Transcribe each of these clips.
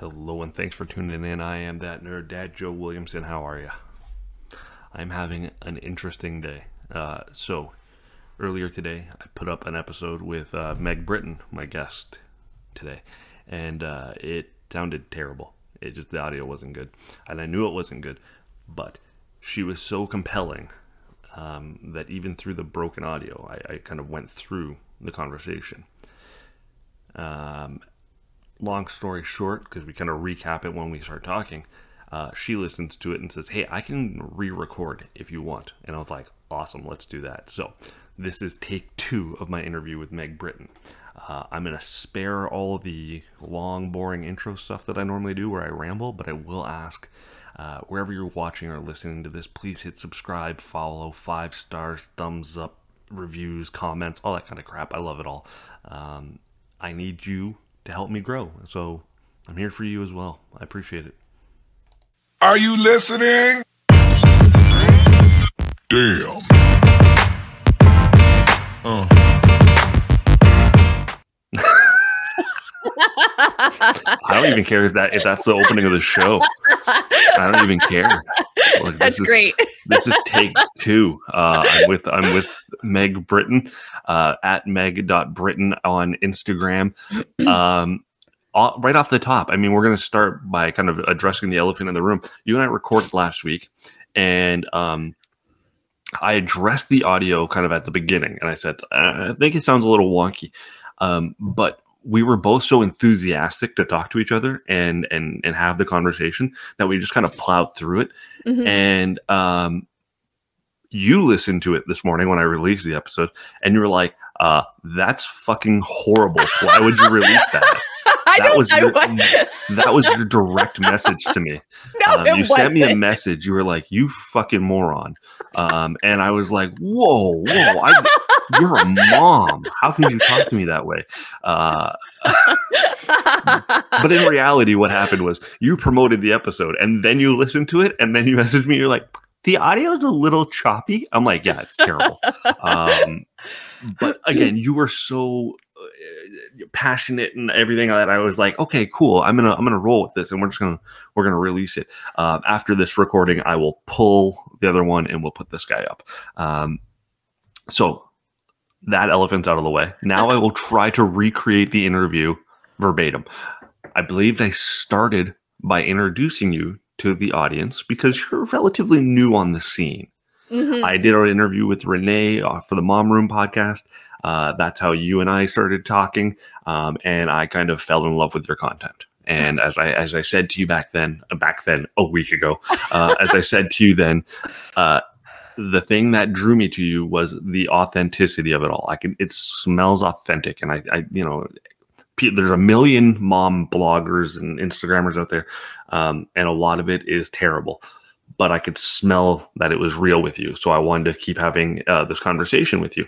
Hello and thanks for tuning in. I am that nerd dad, Joe Williamson. How are you? I'm having an interesting day. Uh, so, earlier today, I put up an episode with uh, Meg Britton, my guest today, and uh, it sounded terrible. It just, the audio wasn't good. And I knew it wasn't good, but she was so compelling um, that even through the broken audio, I, I kind of went through the conversation. Um, long story short, because we kind of recap it when we start talking, uh, she listens to it and says, Hey, I can re record if you want. And I was like, Awesome, let's do that. So, this is take two of my interview with Meg Britton. Uh, I'm going to spare all the long, boring intro stuff that I normally do where I ramble, but I will ask uh, wherever you're watching or listening to this, please hit subscribe, follow, five stars, thumbs up, reviews, comments, all that kind of crap. I love it all. Um, I need you to help me grow. So I'm here for you as well. I appreciate it. Are you listening? Damn. Uh. I don't even care if that if that's the opening of the show. I don't even care. Like, that's is, great. this is take two. Uh, I'm with I'm with Meg Britton uh, at meg.britton on Instagram. Um, all, right off the top, I mean, we're going to start by kind of addressing the elephant in the room. You and I recorded last week, and um, I addressed the audio kind of at the beginning, and I said, I think it sounds a little wonky, um, but we were both so enthusiastic to talk to each other and and and have the conversation that we just kind of plowed through it. Mhm. And um, you listened to it this morning when I released the episode, and you were like, uh, "That's fucking horrible. Why would you release that?" I that was I your, that was your direct message to me. No, Um, it you sent me a message. You were like, "You fucking moron," um, and I was like, "Whoa, whoa! I, you're a mom. How can you talk to me that way?" Uh, but in reality, what happened was you promoted the episode, and then you listened to it, and then you messaged me. You're like, "The audio is a little choppy." I'm like, "Yeah, it's terrible." um, but again, you were so uh, passionate and everything that I was like, okay, cool. I'm gonna I'm gonna roll with this, and we're just gonna we're gonna release it. Um, after this recording, I will pull the other one and we'll put this guy up. Um, so that elephant's out of the way. Now I will try to recreate the interview verbatim. I believed I started by introducing you to the audience because you're relatively new on the scene. Mhm. I did an interview with Renee uh, for the Mom Room podcast. Uh, that's how you and I started talking, um, and I kind of fell in love with your content. And as I as I said to you back then, uh, back then a week ago, uh, as I said to you then, uh, the thing that drew me to you was the authenticity of it all. I can it smells authentic, and I, I you know, there's a million mom bloggers and Instagrammers out there, um, and a lot of it is terrible but I could smell that it was real with you. So I wanted to keep having uh, this conversation with you.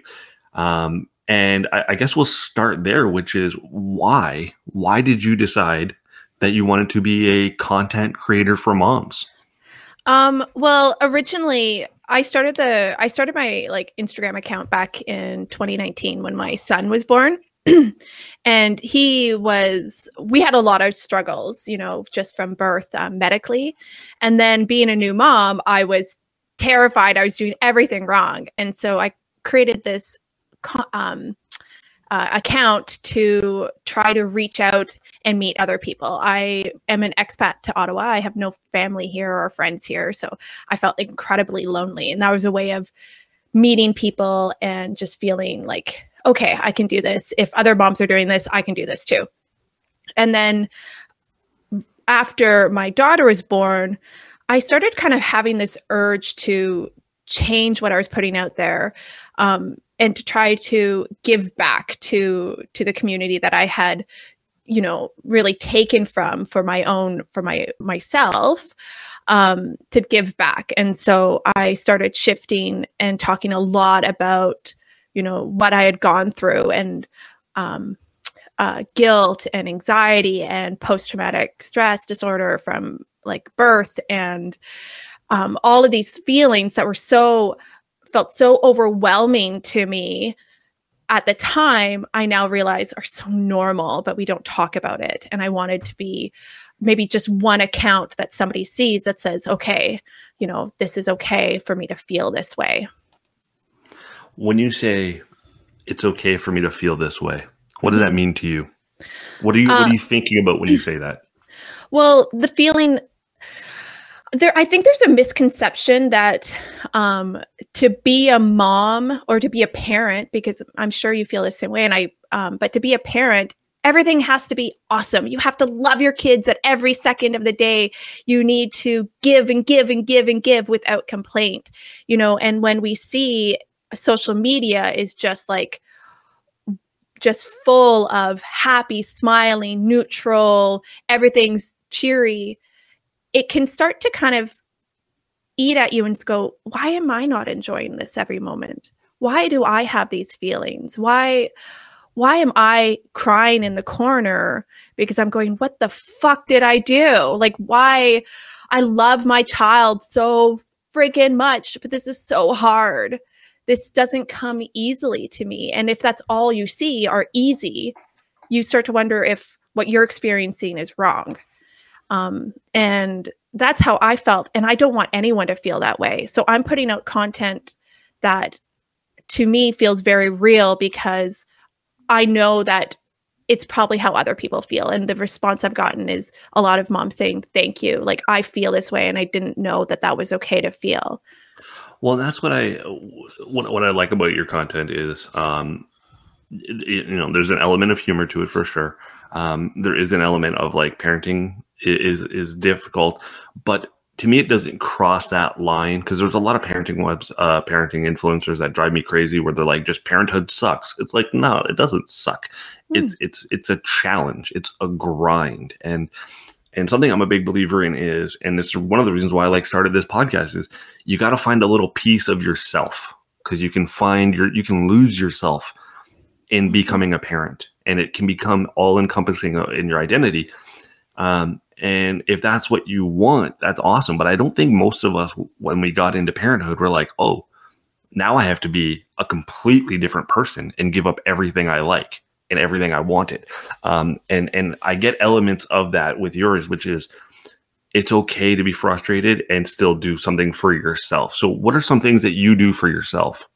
Um, and I, I guess we'll start there, which is why? Why did you decide that you wanted to be a content creator for moms? Um, well, originally I started the I started my like Instagram account back in 2019 when my son was born. and he was we had a lot of struggles, you know, just from birth um, medically. And then being a new mom, I was terrified I was doing everything wrong. And so I created this um uh, account to try to reach out and meet other people. I am an expat to Ottawa. I have no family here or friends here. So I felt incredibly lonely. And that was a way of meeting people and just feeling like, okay, I can do this. If other moms are doing this, I can do this too. And then after my daughter was born, I started kind of having this urge to change what I was putting out there. Um, and to try to give back to to the community that I had you know really taken from for my own for my myself um, to give back and so i started shifting and talking a lot about you know what i had gone through and um, uh, guilt and anxiety and post-traumatic stress disorder from like birth and um, all of these feelings that were so felt so overwhelming to me. At the time i now realize are so normal but we don't talk about it. And i wanted to be maybe just one account that somebody sees that says okay you know this is okay for me to feel this way When you say it's okay for me to feel this way, what does that mean to you? What are you what Uh, are you thinking about when you say that? Well, the feeling there I think there's a misconception that um to be a mom or to be a parent because I'm sure you feel the same way and I um but to be a parent everything has to be awesome. You have to love your kids at every second of the day. You need to give and give and give and give without complaint. You know, and when we see social media is just like just full of happy, smiling, neutral, everything's cheery, it can start to kind of eat at you and go, why am I not enjoying this every moment? Why do I have these feelings? Why why am I crying in the corner because I'm going, what the fuck did I do? Like why I love my child so freaking much, but this is so hard. This doesn't come easily to me. And if that's all you see are easy, you start to wonder if what you're experiencing is wrong. Um, and that's how I felt. And I don't want anyone to feel that way. So I'm putting out content that to me feels very real because I know that it's probably how other people feel. And the response I've gotten is a lot of moms saying, Thank you. Like, I feel this way. And I didn't know that that was okay to feel. Well, that's what I what, what I like about your content is um it- you know, there's an element of humor to it for sure. Um there is an element of like parenting is is difficult, but to me it doesn't cross that line because there's a lot of parenting webs uh parenting influencers that drive me crazy where they're like just parenthood sucks. It's like no it doesn't suck. It's it's it's a challenge. It's a grind. And and something i'm a big believer in is and this is one of the reasons why i like started this podcast is you got to find a little piece of yourself because you can find your you can lose yourself in becoming a parent and it can become all encompassing in your identity. Um, and if that's what you want that's awesome but i don't think most of us when we got into parenthood we're like oh now i have to be a completely different person and give up everything i like and everything i wanted um, and and i get elements of that with yours which is it's okay to be frustrated and still do something for yourself so what are some things that you do for yourself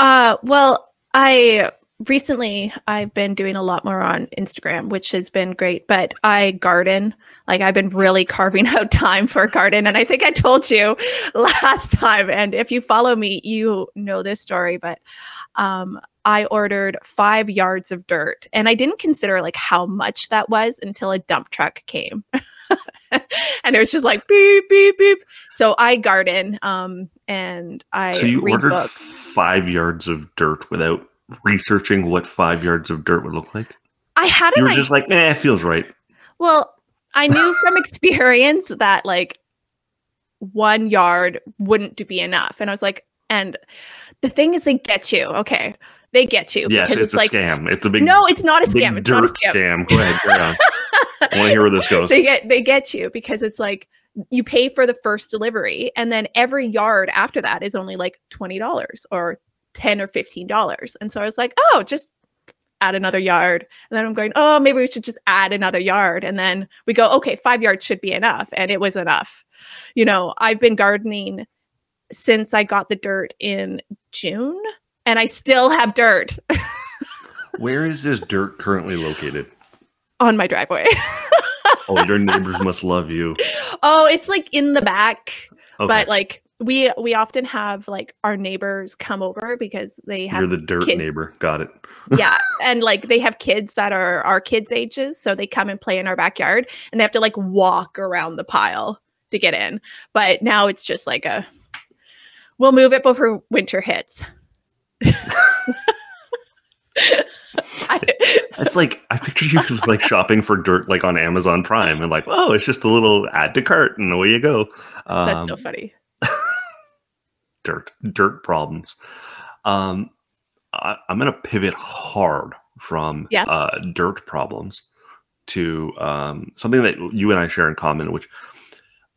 Uh, well, I recently I've been doing a lot more on Instagram, which has been great. But I garden. Like I've been really carving out time for a garden, and I think I told you last time. And if you follow me, you know this story. But um, I ordered five yards of dirt, and I didn't consider like how much that was until a dump truck came. and it was just like beep beep beep. So I garden, um, and I so you ordered books. five yards of dirt without researching what five yards of dirt would look like I had you were just like eh, it feels right Well, I knew from experience that like one yard wouldn't be enough. And I was like, and the thing is they get you. Okay. They get you. yes because it's, a like scam it's a big No, it's not a scam. It's dirt not a scam. scam. Go ahead, carry on. I want to hear where this goes. They get they get you because it's like you pay for the first delivery and then every yard after that is only like $20 or 10 or $15. And so I was like, "Oh, just add another yard." And then I'm going, "Oh, maybe we should just add another yard." And then we go, "Okay, 5 yards should be enough." And it was enough. You know, I've been gardening since I got the dirt in June and I still have dirt Where is this dirt currently located? on my driveway. Oh, your neighbors must love you. oh, it's like in the back. Okay. but like we we often have like our neighbors come over because they have You're the dirt kids. neighbor. Got it. yeah and like they have kids that are our kids ages so they come and play in our backyard and they have to like walk around the pile to get in but now it's just like a we'll move it before winter hits it's like I picture you like shopping for dirt like on Amazon Prime and like, oh, it's just a little add to cart and away you go. Um, That's so funny. dirt, dirt problems. Um, I, I'm gonna pivot hard from Yeah. uh, dirt problems to um, something that you and I share in common, which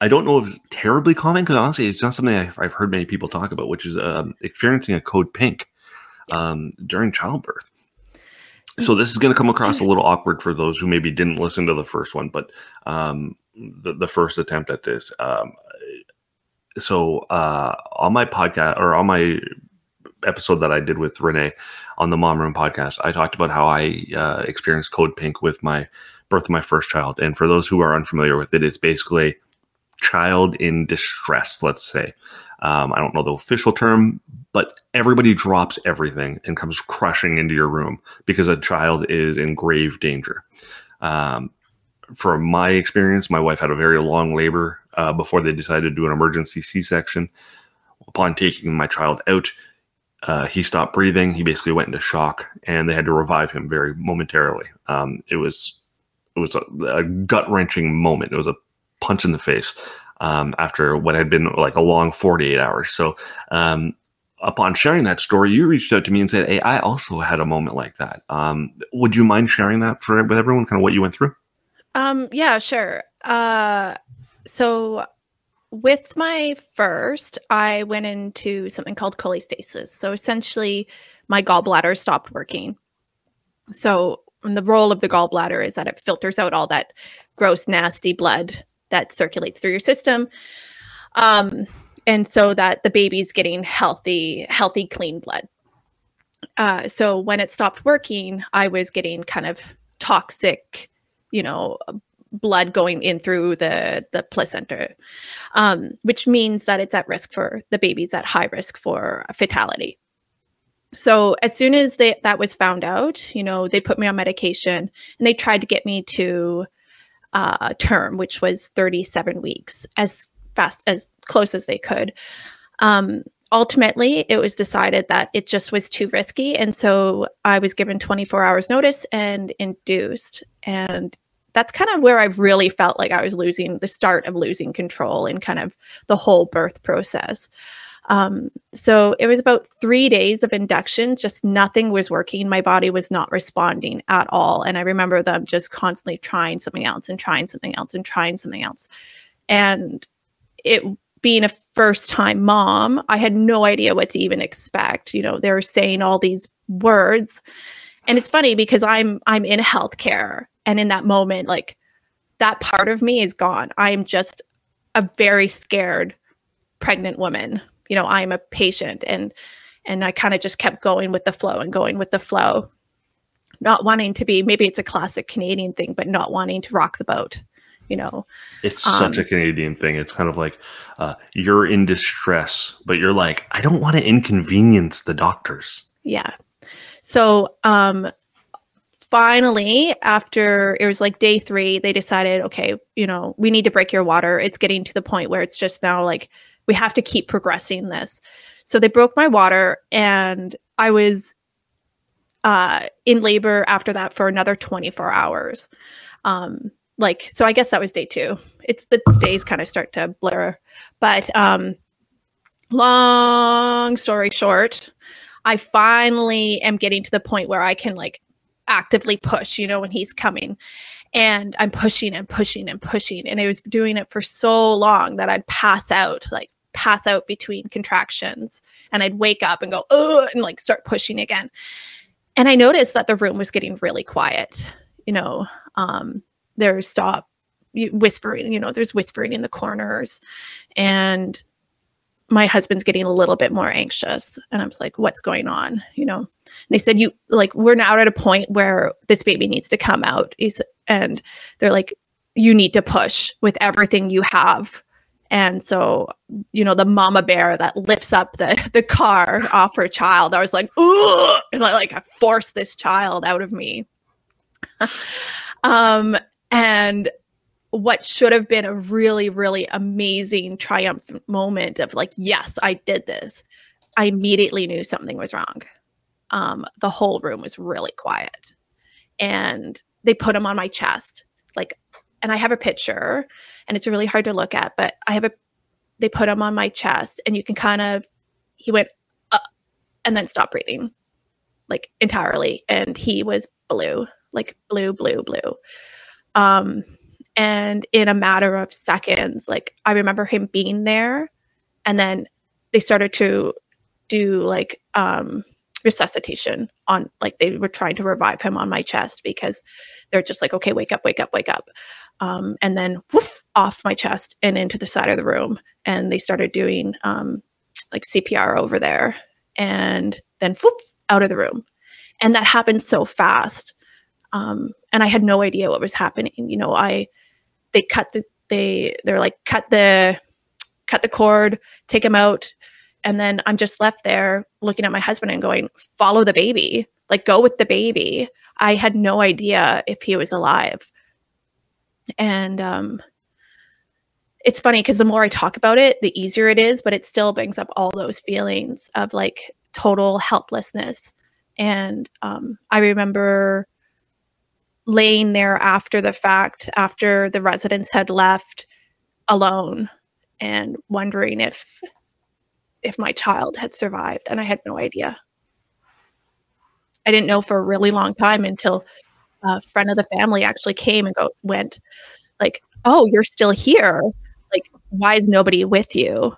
I don't know if it's terribly common because honestly, it's not something I've, I've heard many people talk about, which is um, experiencing a code pink um, during childbirth. So this is going to come across a little awkward for those who maybe didn't listen to the first one, but um, the the first attempt at this. Um, so uh, on my podcast or on my episode that I did with Renee on the Mom Room podcast, I talked about how I uh, experienced code pink with my birth of my first child. And for those who are unfamiliar with it, it's basically child in distress. Let's say um, I don't know the official term, but everybody drops everything and comes crushing into your room because a child is in grave danger. Um, from my experience, my wife had a very long labor uh, before they decided to do an emergency C section. Upon taking my child out, uh, he stopped breathing. He basically went into shock, and they had to revive him very momentarily. Um, it was it was a, a gut wrenching moment. It was a punch in the face um, after what had been like a long forty eight hours. So, um, upon sharing that story, you reached out to me and said, "Hey, I also had a moment like that. Um, would you mind sharing that for with everyone? Kind of what you went through." Um, yeah, sure. Uh, so with my first, I went into something called cholestasis. So essentially, my gallbladder stopped working. So the role of the gallbladder is that it filters out all that gross, nasty blood that circulates through your system. Um, and so that the baby's getting healthy, healthy, clean blood. Uh, so when it stopped working, I was getting kind of toxic, you know, blood going in through the the placenta, um, which means that it's at risk for the baby's at high risk for fatality. So as soon as they, that was found out, you know, they put me on medication and they tried to get me to uh, term, which was 37 weeks, as fast as close as they could. Um, ultimately, it was decided that it just was too risky, and so I was given 24 hours notice and induced. And that's kind of where I really felt like I was losing the start of losing control in kind of the whole birth process. Um, so it was about three days of induction, just nothing was working. My body was not responding at all. And I remember them just constantly trying something else and trying something else and trying something else. And it being a first time mom, I had no idea what to even expect. You know, they were saying all these words. And it's funny because I'm I'm in healthcare and in that moment, like that part of me is gone. I'm just a very scared pregnant woman you know i'm a patient and and i kind of just kept going with the flow and going with the flow not wanting to be maybe it's a classic canadian thing but not wanting to rock the boat you know It's such Um, a Canadian thing. It's kind of like uh, you're in distress, but you're like, I don't want to inconvenience the doctors. yeah so um finally after it was like day three they decided okay you know we need to break your water it's getting to the point where it's just now like we have to keep progressing this so they broke my water and i was uh in labor after that for another 24 hours um like so i guess that was day two it's the days kind of start to blur but um long story short I finally am getting to the point where I can like actively push, you know, when he's coming. And I'm pushing and pushing and pushing. And I was doing it for so long that I'd pass out, like pass out between contractions. And I'd wake up and go, oh, and like start pushing again. And I noticed that the room was getting really quiet. You know, um, there's stop whispering, you know, there's whispering in the corners. And my husband's getting a little bit more anxious. And i was like what's going on? You know? And they said you like we're now at a point where this baby needs to come out. He's, and they're like you need to push with everything you have. And so you know the mama bear that lifts up the the car off her child i was like Ugh! and i like i forced this child out of me. Um and what should have been a really really amazing triumphant moment of like yes i did this. I immediately knew something was wrong. Um, the whole room was really quiet. And they put him on my chest. Like and i have a picture and it's really hard to look at but i have a they put him on my chest and you can kind of he went uh, and then stopped breathing like entirely and he was blue like blue blue blue um and in a matter of seconds like i remember him being there and then they started to do like um resuscitation on like they were trying to revive him on my chest because they're just like okay wake up wake up wake up. Um, and then woof, off my chest and into the side of the room and they started doing um, like cpr over there and then whoop, out of the room. And that happened so fast um, and i had no idea what was happening. You know i they cut the they they're like cut the cut the cord take him out. And then i'm just left there looking at my husband and going follow the baby. Like go with the baby. I had no idea if he was alive. And um it's funny because the more i talk about it the easier it is but it still brings up all those feelings of like total helplessness. And um i remember laying there after the fact after the residents had left alone and wondering if if my child had survived and i had no idea. I didn't know for a really long time until a friend of the family actually came and go went like oh you're still here. Like why is nobody with you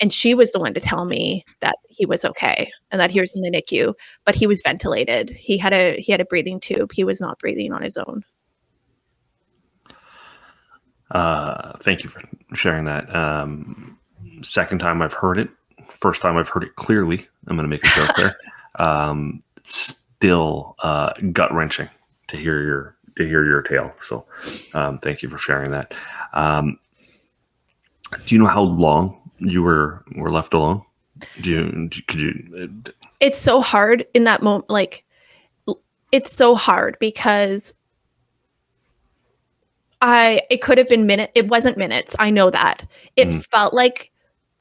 and she was the one to tell me that he was okay and that he was in the NICU but he was ventilated he had a he had a breathing tube he was not breathing on his own Uh, thank you for sharing that. Um, second time I've heard it. First time I've heard it clearly. I'm going to make a joke there. Um, still uh, gut wrenching to hear your to hear your tale. So, um, thank you for sharing that. Um, do you know how long you were were left alone? Do you could you? it's so hard in that moment like it's so hard because i it could have been minute it wasn't minutes i know that it Mm. felt like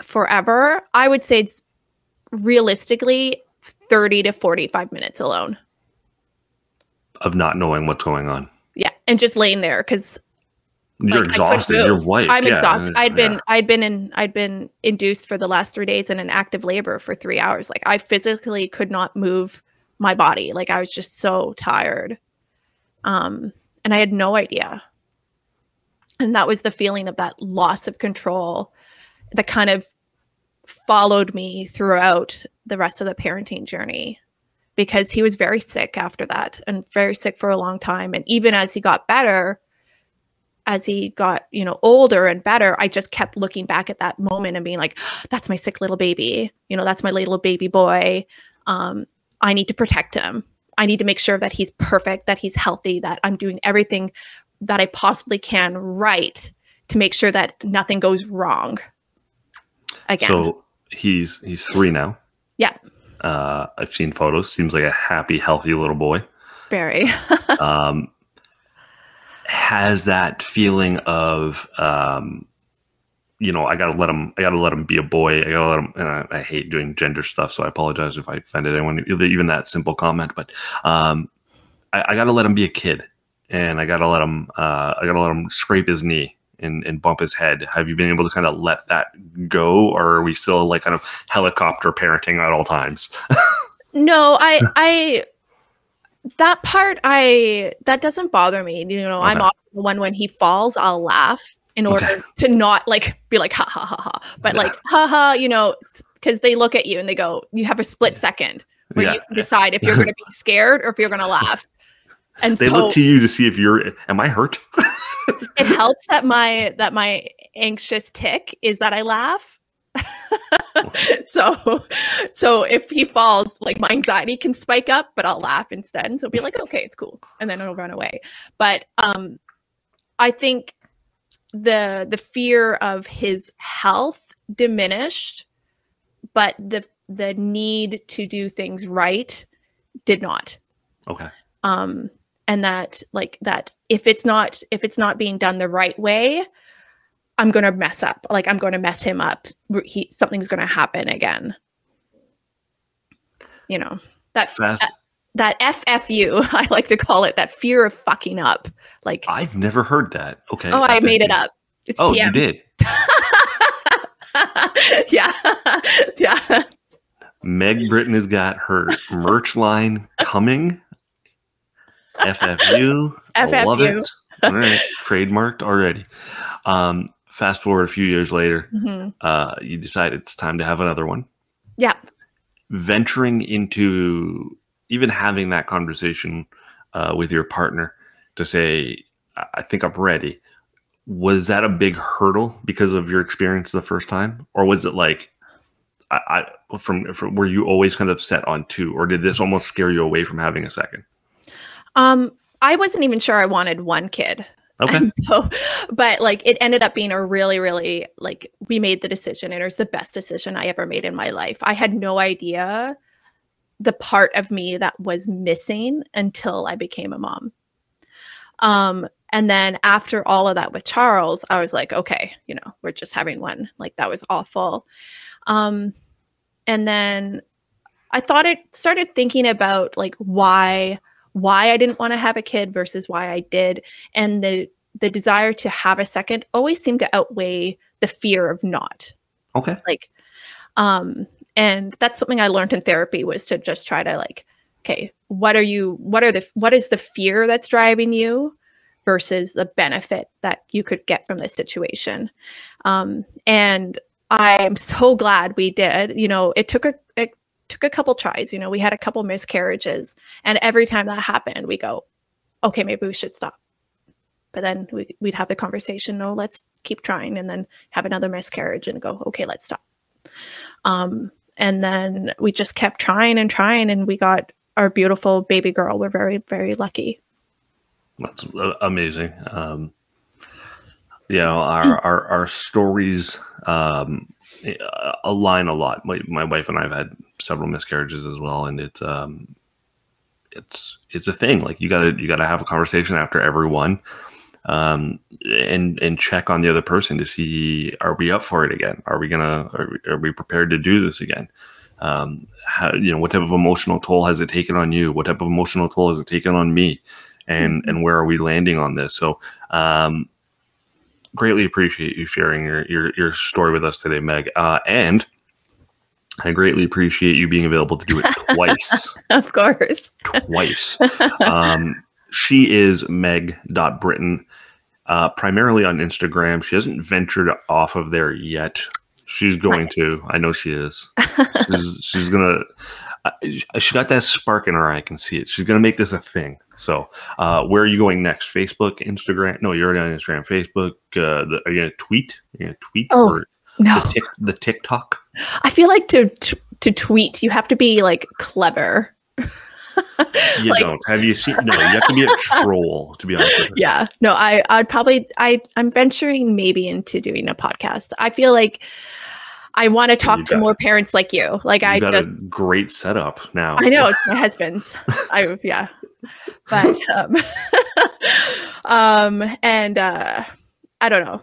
forever i would say it's realistically 30 to 45 minutes alone of not knowing what's going on? yeah and just laying there because You're Like, exhausted. You're white. I'm Yeah, exhausted. I'd been yeah. I'd been in I'd been induced for the last three days in an active labor for three hours. Like I physically could not move my body. Like I was just so tired. Um, and I had no idea. And that was the feeling of that loss of control that kind of followed me throughout the rest of the parenting journey because he was very sick after that and very sick for a long time. And even as he got better, as he got you know older and better i just kept looking back at that moment and being like that's my sick little baby you know that's my little baby boy um, i need to protect him i need to make sure that he's perfect that he's healthy that i'm doing everything that i possibly can right to make sure that nothing goes wrong again So he's he's three now. Yeah. Uh, I've seen photos. Seems like a happy, healthy little boy. very um, has that feeling of um, you know I gotta let him I gotta let him be a boy. I gotta let him and I, I hate doing gender stuff so I apologize if I offended anyone even that simple comment but um, I, I gotta let him be a kid and I gotta let him uh, I gotta let him scrape his knee and, and bump his head. Have you been able to kind of let that go or are we still like kind of helicopter parenting at all times? No, I I that part I that doesn't bother me. You know, I'm Okay. often the one when he falls, I'll laugh in order Okay. to not like be like ha ha ha ha, but Yeah. like ha ha, you know, because they look at you and they go, you have a split second where Yeah. you can decide if you're going to be scared or if you're going to laugh. And they so look to you to see if you're am I hurt it helps that my that my anxious tick is that I laugh. so so if he falls, like my anxiety can spike up, but I'll laugh instead. And So be like, okay, it's cool. And then it'll run away. But um I think the the fear of his health diminished, but the the need to do things right did not okay um and that like that if it's not if it's not being done the right way i'm going to mess up like i'm going to mess him up he something's going to happen again you know that, Fast. that that FFU, I like to call it that fear of fucking up. Like, I've never heard that. Okay. oh, I made it up. It's Oh, TM. you did. yeah. yeah. Meg Britton has got her merch line coming. FFU. I love FFU. it. All right. Trademarked already. Um, fast forward a few years later, Mhm. uh, you decide it's time to have another one. Yeah. Venturing into even having that conversation uh, with your partner to say, I think I'm ready. Was that a big hurdle because of your experience the first time? Or was it like, I, I from, from were you always kind of set on two, or did this almost scare you away from having a second? Um, I wasn't even sure I wanted one kid. Okay. And so, but like it ended up being a really, really like we made the decision and it was the best decision I ever made in my life. I had no idea the part of me that was missing until I became a mom. Um, and then after all of that with Charles, I was like, okay, you know, we're just having one. Like that was awful. Um, and then I thought it started thinking about like why why I didn't want to have a kid versus why I did. And the the desire to have a second always seemed to outweigh the fear of not. Okay. Like um and that's something I learned in therapy was to just try to like, okay, what are you what are the what is the fear that's driving you versus the benefit that you could get from this situation? Um and I'm so glad we did. You know, it took a it took a couple tries. You know, we had a couple miscarriages, and every time that happened, we go, okay, maybe we should stop. But then we, we'd have the conversation, no, let's keep trying, and then have another miscarriage and go, okay, let's stop. Um, and then we just kept trying and trying, and we got our beautiful baby girl. We're very, very lucky. That's uh, amazing. Um, you know, our, our, our stories um, align a lot. My, my wife and I have had several miscarriages as well, and it's um, it's it's a thing. Like you gotta you gotta have a conversation after every one, um, and and check on the other person to see are we up for it again? Are we gonna are we, are we prepared to do this again? Um, how, you know, what type of emotional toll has it taken on you? What type of emotional toll has it taken on me? And and where are we landing on this? So, um, greatly appreciate you sharing your your, your story with us today, Meg. Uh, and I greatly appreciate you being available to do it twice. Of course. twice. Um, she is Meg.Britton, uh, primarily on Instagram. She hasn't ventured off of there yet. She's going to. I know she is. She's, she's gonna. Uh, she got that spark in her eye. I can see it. She's gonna make this a thing. So, uh, where are you going next? Facebook, Instagram? No, you're already on Instagram. Facebook. Uh, the, are you gonna tweet? Are you gonna tweet Oh, or No, the, tic, the TikTok? I feel like to to, to tweet, you have to be like clever. You Like- don't. Have you seen? No, you have to be a troll to be honest. With you. yeah no i i'd probably i i'm venturing maybe into doing a podcast i feel like i want to talk to more parents like you like You i got just a great setup now. i know it's my husband's i yeah but um um and uh i don't know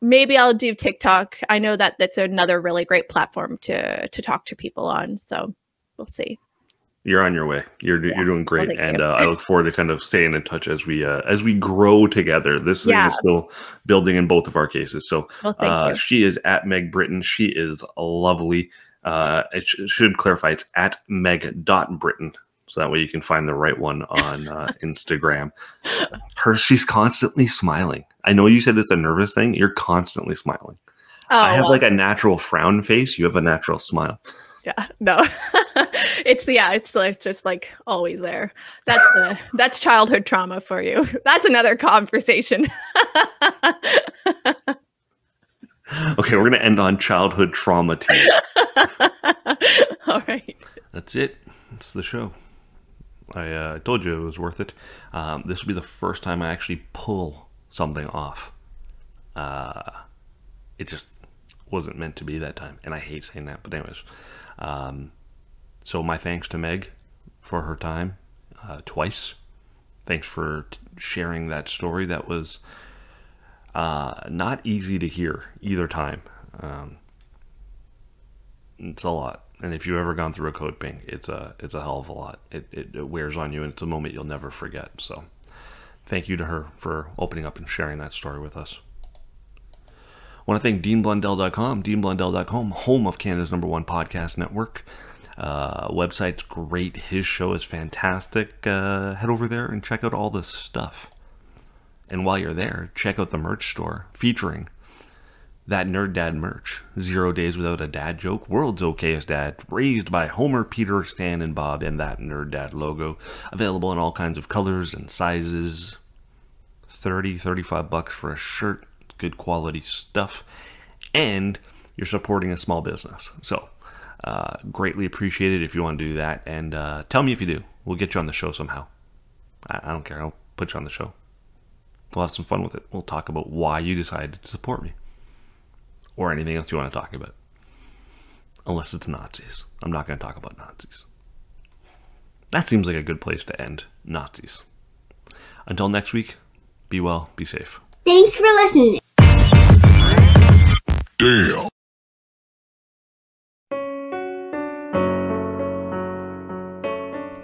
maybe i'll do tiktok i know that that's another really great platform to to talk to people on so we'll see You're on your way. You're Yeah. you're doing great, thank and uh, I look forward to kind of staying in touch as we uh, as we grow together. This thing Yeah. is still building in both of our cases. So well uh, she is at Meg Britton. She is lovely. Uh, it sh- should clarify it's at Meg.Britton. So that way you can find the right one on uh, Instagram. Her, she's constantly smiling. I know you said it's a nervous thing. You're constantly smiling. oh, I have well. like a natural frown face. You have a natural smile. Yeah, no, it's yeah, it's like just like always there. That's the that's childhood trauma for you. That's another conversation. Okay, we're gonna end on childhood trauma tea. All right. That's it. That's the show. I uh, told you it was worth it. Um, this will be the first time I actually pull something off. Uh, it just wasn't meant to be that time, and I hate saying that. But anyways, um, so my thanks to Meg for her time uh, twice. Thanks for t- sharing that story. That was uh, not easy to hear either time. Um, it's a lot. And if you've ever gone through a code pink, it's a it's a hell of a lot. It, it, it wears on you, and it's a moment you'll never forget. So, thank you to her for opening up and sharing that story with us. I want to thank DeanBlundell.com, DeanBlundell.com, home of Canada's number one podcast network. Uh, website's great. His show is fantastic. Uh, head over there and check out all this stuff. And while you're there, check out the merch store featuring that Nerd Dad merch. Zero Days Without a Dad Joke, World's Okayest Dad, raised by Homer, Peter, Stan, and Bob, and that Nerd Dad logo. Available in all kinds of colors and sizes. 30, 35 bucks for a shirt. Good quality stuff. And you're supporting a small business. So, uh, greatly appreciated if you want to do that. And uh, tell me if you do. We'll get you on the show somehow. I, I don't care. I'll put you on the show. We'll have some fun with it. We'll talk about why you decided to support me or anything else you want to talk about. Unless it's Nazis. I'm not going to talk about Nazis. That seems like a good place to end Nazis. Until next week, be well, be safe. Thanks for listening. Damn.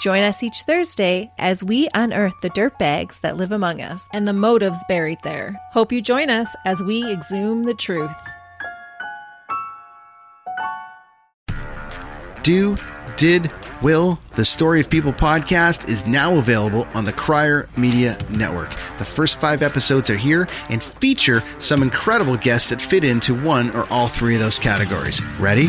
Join us each Thursday as we unearth the dirtbags that live among us. and the motives buried there. Hope you join us as we exhume the truth. Do, Did, Will, the Story of People podcast is now available on the Crier Media Network. The first five episodes are here and feature some incredible guests that fit into one or all three of those categories. Ready?